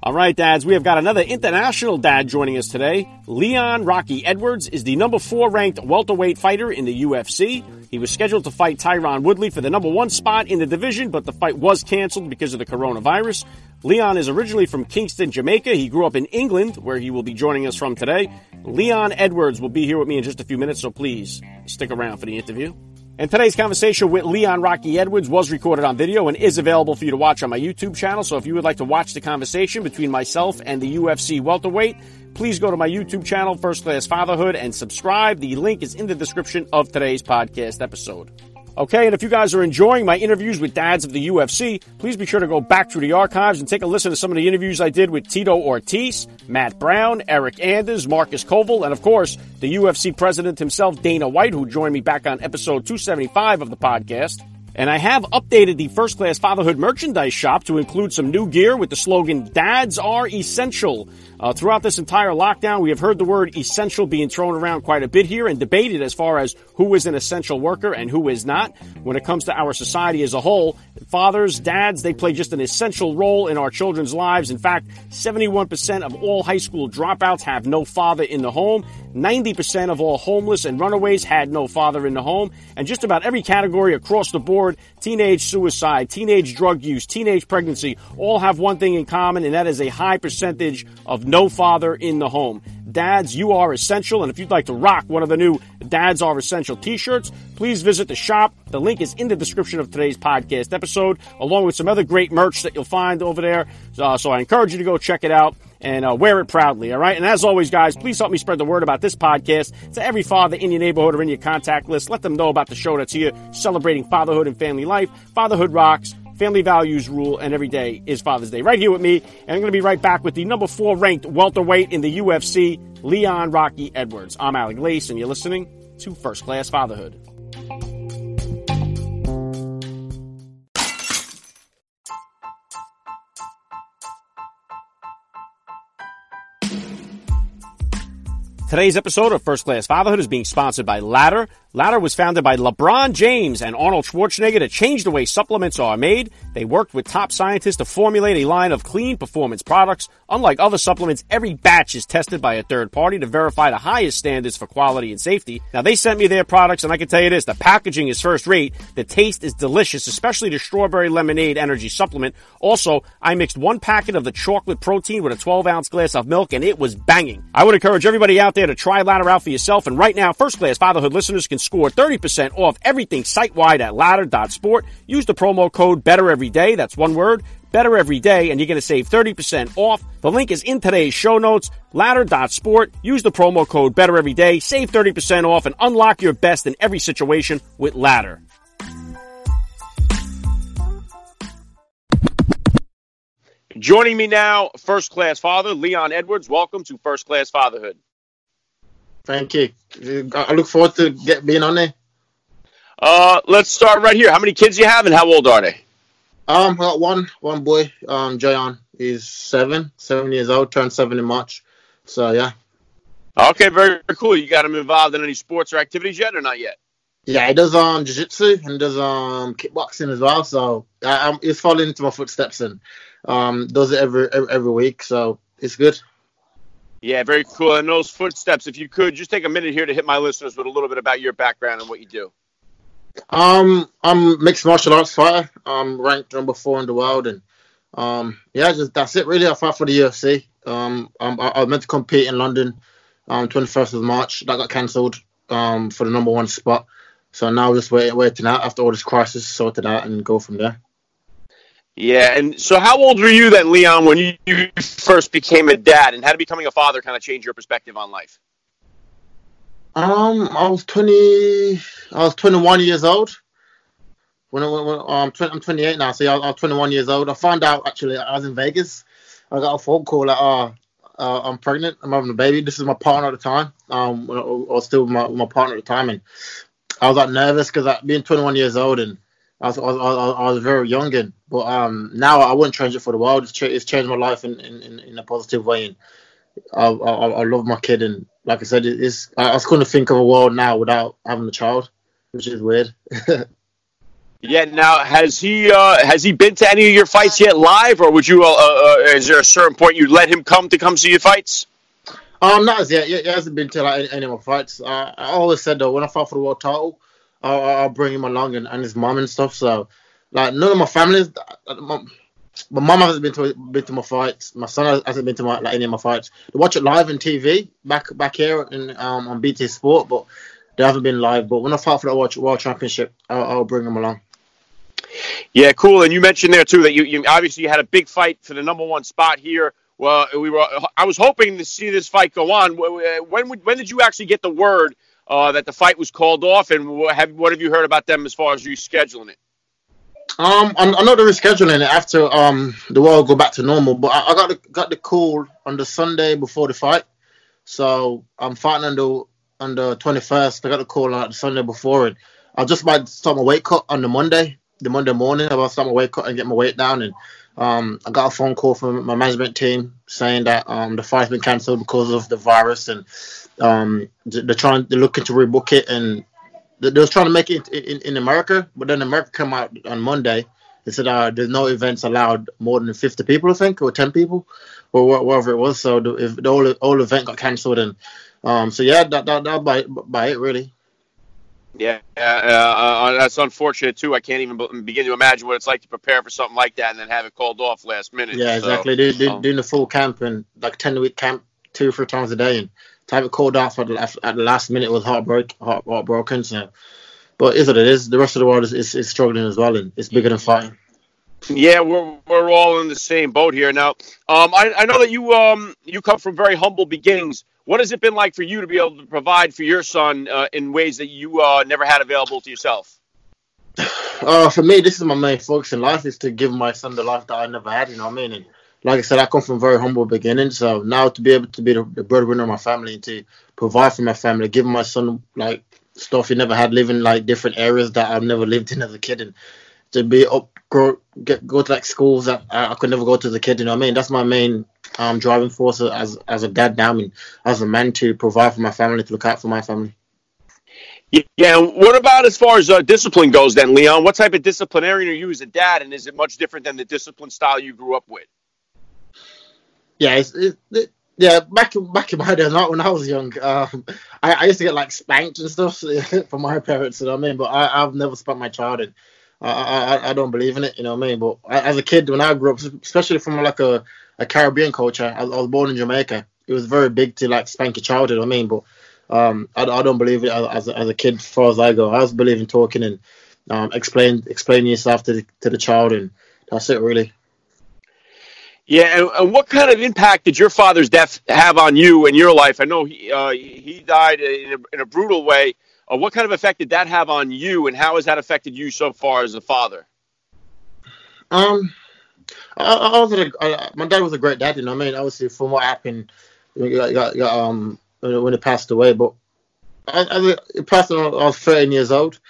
All right, dads, we have got another international dad joining us today. Leon Rocky Edwards is the number four ranked welterweight fighter in the UFC. He was scheduled to fight Tyron Woodley for the number one spot in the division, but the fight was canceled because of the coronavirus. Leon is originally from Kingston, Jamaica. He grew up in England, where he will be joining us from today. Leon Edwards will be here with me in just a few minutes, so please stick around for the interview. And today's conversation with Leon Rocky Edwards was recorded on video and is available for you to watch on my YouTube channel. So if you would like to watch the conversation between myself and the UFC welterweight, please go to my YouTube channel, First Class Fatherhood, and subscribe. The link is in the description of today's podcast episode. Okay, and if you guys are enjoying my interviews with dads of the UFC, please be sure to go back through the archives and take a listen to some of the interviews I did with Tito Ortiz, Matt Brown, Eryk Anders, Marcus Kowal, and of course, the UFC president himself, Dana White, who joined me back on episode 275 of the podcast. And I have updated the First Class Fatherhood merchandise shop to include some new gear with the slogan, Dads are Essential. Uh, throughout this entire lockdown, we have heard the word essential being thrown around quite a bit here and debated as far as who is an essential worker and who is not. When it comes to our society as a whole, fathers, dads, they play just an essential role in our children's lives. In fact, 71% of all high school dropouts have no father in the home. 90% of all homeless and runaways had no father in the home. And just about every category across the board, teenage suicide, teenage drug use, teenage pregnancy, all have one thing in common, and that is a high percentage of no father in the home. Dads, you are essential. And if you'd like to rock one of the new Dads Are Essential t-shirts, please visit the shop. The link is in the description of today's podcast episode, along with some other great merch that you'll find over there. Uh, so I encourage you to go check it out and uh, wear it proudly. All right. And as always, guys, please help me spread the word about this podcast to every father in your neighborhood or in your contact list. Let them know about the show that's here celebrating fatherhood and family life. Fatherhood rocks. Family values rule, and every day is Father's Day. Right here with me, and I'm going to be right back with the number four ranked welterweight in the UFC, Leon Rocky Edwards. I'm Alec Lace, and you're listening to First Class Fatherhood. Today's episode of First Class Fatherhood is being sponsored by Ladder. Ladder was founded by LeBron James and Arnold Schwarzenegger to change the way supplements are made. They worked with top scientists to formulate a line of clean performance products. Unlike other supplements, every batch is tested by a third party to verify the highest standards for quality and safety. Now they sent me their products and I can tell you this, the packaging is first rate. The taste is delicious, especially the strawberry lemonade energy supplement. Also, I mixed one packet of the chocolate protein with a 12 ounce glass of milk and it was banging. I would encourage everybody out there to try Ladder out for yourself. And right now, first class fatherhood listeners can score 30% off everything site wide at ladder.sport. Use the promo code better every day. That's one word. Better every day, and you're going to save 30% off. The link is in today's show notes. Ladder.sport. Use the promo code better every day. Save 30% off and unlock your best in every situation with Ladder. Joining me now, first class father, Leon Edwards. Welcome to First Class Fatherhood. Thank you. I look forward to get being on there. Uh, let's start right here. How many kids you have, and how old are they? Um, got one one boy. Um, Jayon. He's seven, seven years old. Turned seven in March. So yeah. Okay, very, very cool. You got him involved in any sports or activities yet, or not yet? Yeah, he does um jiu-jitsu and does um kickboxing as well. So I, I'm, he's following into my footsteps and um does it every every, every week. So it's good. Yeah, very cool. And those footsteps, if you could, just take a minute here to hit my listeners with a little bit about your background and what you do. Um, I'm mixed martial arts fighter. I'm ranked number four in the world, and um, yeah, just that's it really. I fight for the UFC. Um, I'm, I, I meant to compete in London, um, 21st of March. That got cancelled. Um, for the number one spot. So now just waiting, waiting out after all this crisis sorted out and go from there. Yeah, and so how old were you then, Leon, when you, first became a dad, and how did becoming a father kind of change your perspective on life? Um, I was twenty. I was twenty-one years old. When, I, when um, 20, I'm 28 now, so yeah, I was 21 years old. I found out actually I was in Vegas. I got a phone call like, oh, uh, I'm pregnant. I'm having a baby. This is my partner at the time. Um, I was still my, my partner at the time, and I was like nervous because I being 21 years old and I was, I was, I was very young, and but um now I wouldn't change it for the world. It's, it's changed my life in, in, in a positive way, and I, I, I love my kid. And like I said, it's I, I couldn't think of a world now without having a child, which is weird. Yeah. Now, has he uh, has he been to any of your fights yet live, or would you? Uh, uh, is there a certain point you let him come to come see your fights? Um, not as yet. He hasn't been to like any, of my fights. Uh, I always said though, when I fought for the world title, I'll, I'll bring him along and, and his mom and stuff. So, like, none of my families. Uh, my, my mom hasn't been to been to my fights. My son hasn't been to my like any of my fights. They watch it live on TV back back here in um on BT Sport, but they haven't been live. But when I fight for the world, world championship, I'll, I'll bring them along. Yeah, cool. And you mentioned there too that you, you obviously you had a big fight for the number one spot here. Well, we were. I was hoping to see this fight go on. When when did you actually get the word uh, that the fight was called off? And what have what have you heard about them as far as rescheduling it? Um, I, I know they're rescheduling it after um the world go back to normal. But I, I got the got the call on the Sunday before the fight, so I'm fighting on the on the 21st. I got the call on the Sunday before it. I just might start my weight cut on the Monday the Monday morning about start my weight cut and get my weight down. And um, I got a phone call from my management team saying that um, the fight's been cancelled because of the virus, and um, they're trying, they're looking to rebook it, and they are trying to make it in, in, in, America, but then America came out on Monday. and said uh, there's no events allowed more than 50 people, I think, or 10 people, or whatever it was. So the, if the whole, whole event got cancelled, and um, so yeah, that that, that by by it really. Yeah, uh, uh, that's unfortunate too. I can't even begin to imagine what it's like to prepare for something like that and then have it called off last minute. Yeah, exactly. So, doing, um, doing the full camp and like ten week camp two or three times a day and it called off at the, at the last minute was heartbreak, heart, heartbroken. So, but is what it is. The rest of the world is, is, is struggling as well, and it's bigger than fighting. Yeah, we're we're all in the same boat here now. Um, I, I know that you um you come from very humble beginnings. What has it been like for you to be able to provide for your son uh, in ways that you uh, never had available to yourself? Uh, for me, this is my main focus in life is to give my son the life that I never had. You know what I mean? And like I said, I come from very humble beginnings. So now to be able to be the, the breadwinner of my family and to provide for my family, give my son like stuff he never had, living like different areas that I've never lived in as a kid, and to be up, grow, get go to like schools that I, I could never go to as a kid. You know what I mean? That's my main um, driving force as as a dad now, I mean, as a man to provide for my family, to look out for my family. Yeah. What about as far as uh, discipline goes, then, Leon? What type of disciplinarian are you as a dad, and is it much different than the discipline style you grew up with? Yeah, it's, it, yeah. Back back in my day, not when I was young, um, I, I, used to get like spanked and stuff from my parents. You know what I mean? But I, have never spanked my child, and I, I, I don't believe in it. You know what I mean? But as a kid, when I grew up, especially from like a a Caribbean culture. I, I, was born in Jamaica. It was very big to like spank your child. You know what I mean? But um, I, I don't believe it as, as a, kid. As far as I go, I just believe in talking and um, explain explaining yourself to the, to the child, and that's it really. Yeah, and, and, what kind of impact did your father's death have on you and your life? I know he uh, he died in a, in a brutal way. Uh, what kind of effect did that have on you, and how has that affected you so far as a father? Um, I, I was a, I, my dad was a great dad, you know. I mean, obviously from what happened, um when he passed away, but I, I, passed when I was 13 years old.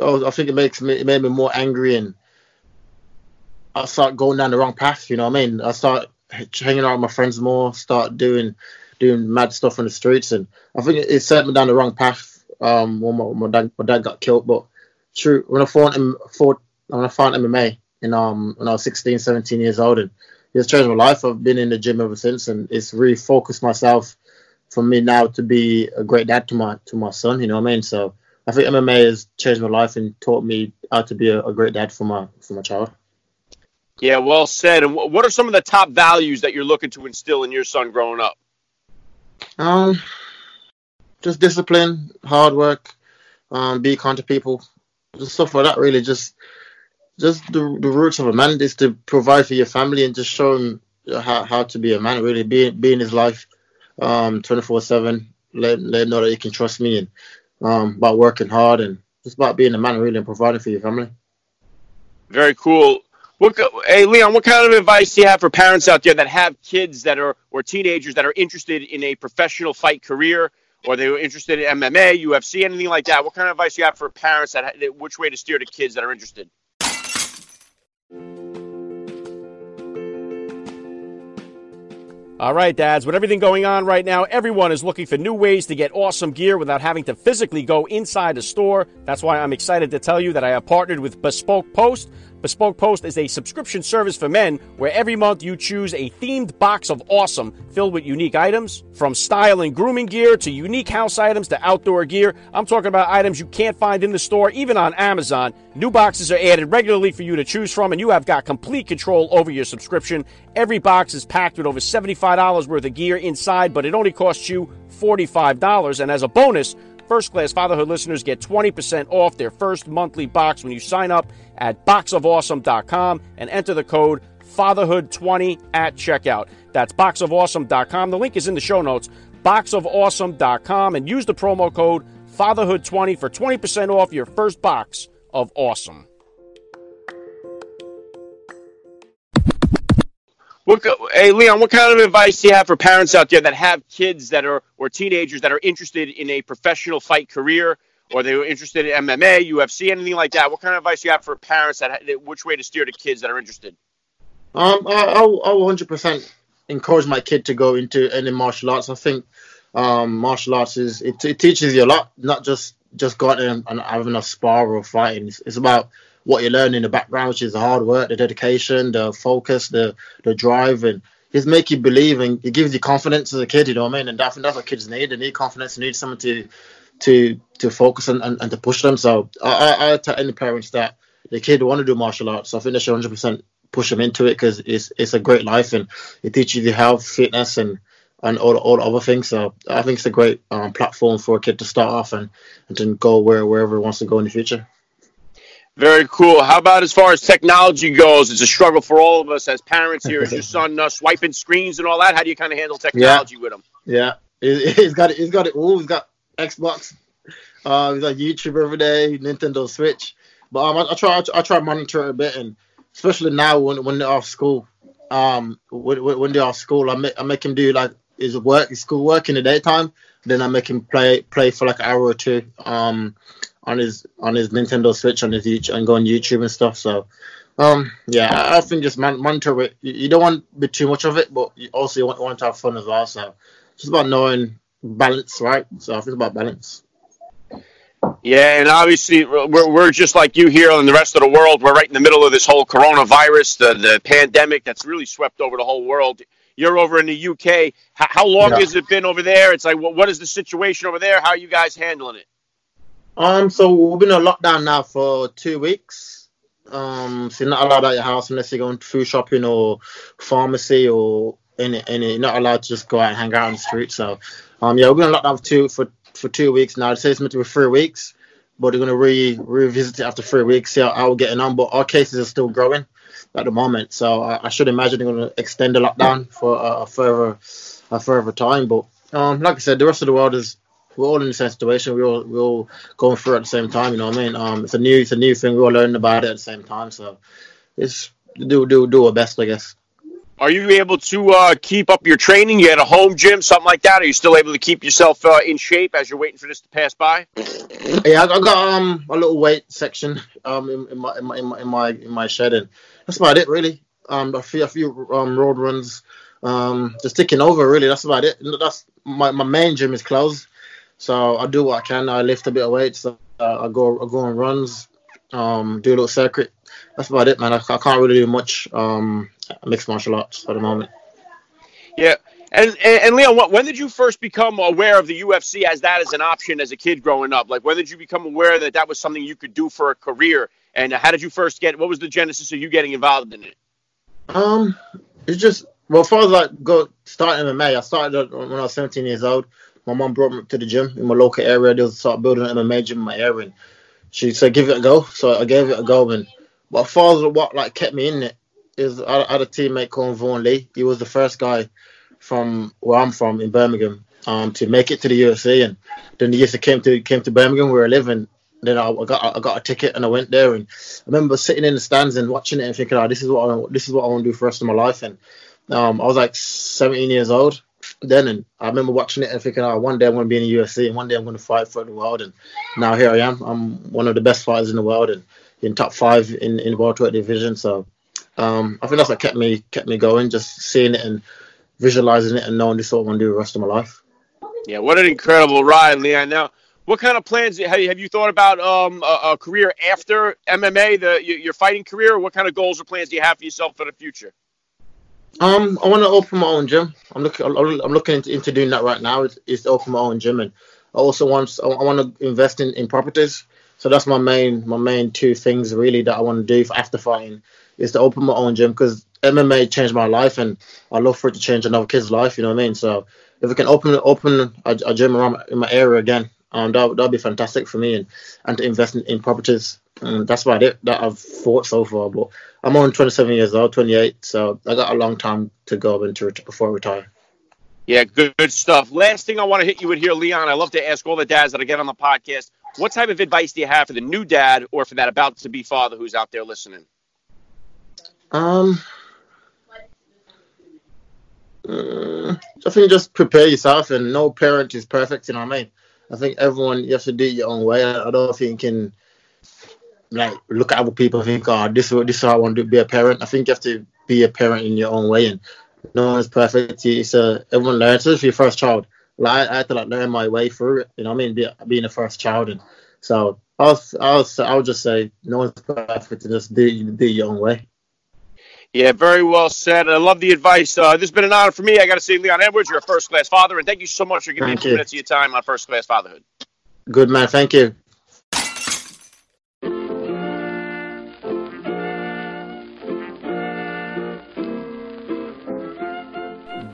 I, was, I think it makes me it made me more angry and I start going down the wrong path. You know what I mean? I start hanging out with my friends more, start doing doing mad stuff on the streets, and I think it, set me down the wrong path. Um, when my, my dad my dad got killed, but true when I fought him fought when I fought MMA, in um when I was 16, 17 years old, and it's changed my life. I've been in the gym ever since, and it's really focused myself for me now to be a great dad to my to my son. You know what I mean? So I think MMA has changed my life and taught me how to be a, a great dad for my for my child. Yeah, well said. And what are some of the top values that you're looking to instill in your son growing up? Um, just discipline, hard work, um, be kind to people, just stuff like that. Really, just just the the roots of a man is to provide for your family and just show him how, how to be a man. Really, be be in his life, um, twenty four seven. Let let him know that he can trust me and um, about working hard and just about being a man really and providing for your family. Very cool. What, hey, Leon, what kind of advice do you have for parents out there that have kids that are or teenagers that are interested in a professional fight career, or they are interested in MMA, UFC, anything like that? What kind of advice do you have for parents that which way to steer to kids that are interested? All right, dads, with everything going on right now, everyone is looking for new ways to get awesome gear without having to physically go inside a store. That's why I'm excited to tell you that I have partnered with Bespoke Post. Bespoke Post is a subscription service for men where every month you choose a themed box of awesome filled with unique items. From style and grooming gear to unique house items to outdoor gear. I'm talking about items you can't find in the store, even on Amazon. New boxes are added regularly for you to choose from, and you have got complete control over your subscription. Every box is packed with over $75 worth of gear inside, but it only costs you $45. And as a bonus, First class fatherhood listeners get 20% off their first monthly box when you sign up at boxofawesome.com and enter the code fatherhood20 at checkout. That's boxofawesome.com. The link is in the show notes. Boxofawesome.com and use the promo code fatherhood20 for 20% off your first box of awesome. What, hey, Leon, what kind of advice do you have for parents out there that have kids that are or teenagers that are interested in a professional fight career, or they are interested in MMA, UFC, anything like that? What kind of advice do you have for parents that which way to steer to kids that are interested? Um, I, I 100% encourage my kid to go into any martial arts. I think um, martial arts is it, it teaches you a lot, not just just going and, and having a spar or fighting. It's, it's about what you learn in the background, which is the hard work, the dedication, the focus, the the drive, and just make you believe and it gives you confidence as a kid. You know what I mean? And I think that's what kids need. They need confidence. They need someone to to to focus and, and, and to push them. So I, I, I tell any parents that the kid want to do martial arts. I think they should 100 percent push them into it because it's it's a great life and it teaches you health, fitness, and and all all the other things. So I think it's a great um, platform for a kid to start off and, and to go where wherever he wants to go in the future. Very cool. How about as far as technology goes? It's a struggle for all of us as parents here. Is your son uh, swiping screens and all that? How do you kind of handle technology yeah. with him? Yeah, he's got it. He's got it all. He's got Xbox. Uh, he's got YouTube every day, Nintendo Switch. But um, I, I try. I try monitor it a bit, and especially now when when they're off school. Um, when, when they're off school, I make I make him do like his work, his school work in the daytime. Then I make him play play for like an hour or two. Um, on his on his Nintendo Switch on his YouTube and go on YouTube and stuff. So, um, yeah, I, think just man, monitor it. You, you, don't want to be too much of it, but you also you want, want to have fun as well. So, it's about knowing balance, right? So I think about balance. Yeah, and obviously we're, we're just like you here and the rest of the world. We're right in the middle of this whole coronavirus, the the pandemic that's really swept over the whole world. You're over in the UK. How, how long yeah. has it been over there? It's like, what, what is the situation over there? How are you guys handling it? Um, so we've been on lockdown now for two weeks. Um, so you're not allowed out your house unless you're going to food shopping or pharmacy or any any. You're not allowed to just go out and hang out on the street. So, um, yeah, we've been on lockdown for two for for two weeks now. It says it's meant to be three weeks, but they're gonna re revisit it after three weeks. See how, how we're getting on. But our cases are still growing at the moment, so I, I should imagine they're gonna extend the lockdown for a further a further time. But um, like I said, the rest of the world is we're all in the same situation. We're all we're all going through it at the same time. You know what I mean? Um, it's a new it's a new thing. We're all learning about it at the same time. So it's do do do our best, I guess. Are you able to uh, keep up your training? You had a home gym, something like that. Are you still able to keep yourself uh, in shape as you're waiting for this to pass by? Yeah, I got um a little weight section um in, in, my, in my in my in my in my shed, and that's about it really. Um, a few a few um road runs, um just ticking over really. That's about it. That's my my main gym is closed. So I do what I can. I lift a bit of weight. So uh, I go I go on runs, um, do a little circuit. That's about it, man. I, I can't really do much um, mixed martial arts at the moment. Yeah. And, and, and Leon, when did you first become aware of the UFC as that as an option as a kid growing up? Like, when did you become aware that that was something you could do for a career? And how did you first get? What was the genesis of you getting involved in it? Um, it's just well, as far as like go starting MMA, I started when I was 17 years old my mom brought me to the gym in my local area. They started building an MMA gym in my area, and she said, "Give it a go." So I gave it a go, and far as what like kept me in it is I, had a teammate called Vaughan Lee. He was the first guy from where I'm from in Birmingham um, to make it to the UFC, and then the years came to came to Birmingham where I live, and then I, I got I got a ticket and I went there and I remember sitting in the stands and watching it and thinking, oh, this is what I, this is what I want to do for the rest of my life. And um, I was like 17 years old then, and I remember watching it and thinking, oh, one day I'm going to be in the UFC and one day I'm going to fight for the world. And now here I am. I'm one of the best fighters in the world and in top five in in welterweight division. So um, I think that's what kept me kept me going, just seeing it and visualizing it and knowing this is what I want to do the rest of my life. Yeah, what an incredible ride, Leon. Now, what kind of plans have you, have you thought about um, a, a, career after MMA, the your fighting career? What kind of goals or plans do you have for yourself for the future? Um, I want to open my own gym. I'm looking. I'm looking into, into doing that right now. Is, is to open my own gym, and I also want. I want to invest in, in properties. So that's my main my main two things really that I want to do after fighting is to open my own gym because MMA changed my life, and I love for it to change another kid's life. You know what I mean? So if we can open open a, a gym around in my area again, um, that that'd be fantastic for me, and and to invest in, in properties. And that's about it that I've thought so far. But I'm only 27 years old, 28, so I got a long time to go into it before I retire. Yeah, good, good stuff. Last thing I want to hit you with here, Leon. I love to ask all the dads that I get on the podcast, what type of advice do you have for the new dad or for that about to be father who's out there listening? Um, uh, I think just prepare yourself, and no parent is perfect. You know what I mean? I think everyone you have to do it your own way. I don't think you can like look at other people think, oh, this is this is how I want to be a parent. I think you have to be a parent in your own way, and no one's perfect. It's a everyone learns. Especially your first child. Like I, I had to like learn my way through it. You know, what I mean, be, being a first child, and so I'll I'll I'll just say no one's perfect, and just do do your own way. Yeah, very well said. I love the advice. Uh, this has been an honor for me. I got to say, Leon Edwards, you're a first class father, and thank you so much for giving thank me two minutes of your time on first class fatherhood. Good man. Thank you.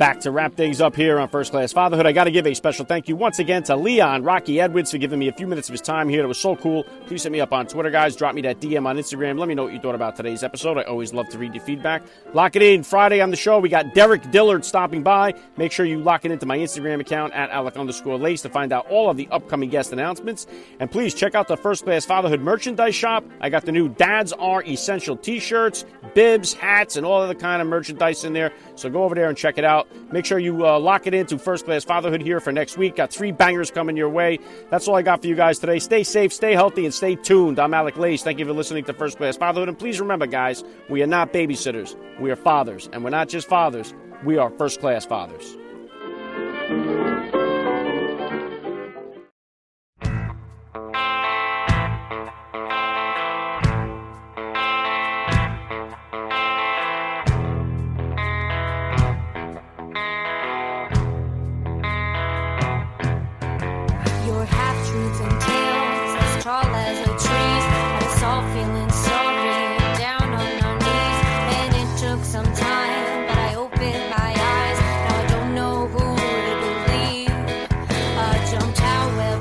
Back to wrap things up here on First Class Fatherhood. I got to give a special thank you once again to Leon Rocky Edwards for giving me a few minutes of his time here. It was so cool. Please hit me up on Twitter, guys. Drop me that DM on Instagram. Let me know what you thought about today's episode. I always love to read your feedback. Lock it in. Friday on the show, we got Derek Dillard stopping by. Make sure you lock it into my Instagram account at Alec underscore Lace to find out all of the upcoming guest announcements. And please check out the First Class Fatherhood merchandise shop. I got the new Dads Are Essential t shirts, bibs, hats, and all other kind of merchandise in there. So go over there and check it out. Make sure you uh, lock it into First Class Fatherhood here for next week. Got three bangers coming your way. That's all I got for you guys today. Stay safe, stay healthy, and stay tuned. I'm Alec Lace. Thank you for listening to First Class Fatherhood. And please remember, guys, we are not babysitters. We are fathers. And we're not just fathers, we are first class fathers.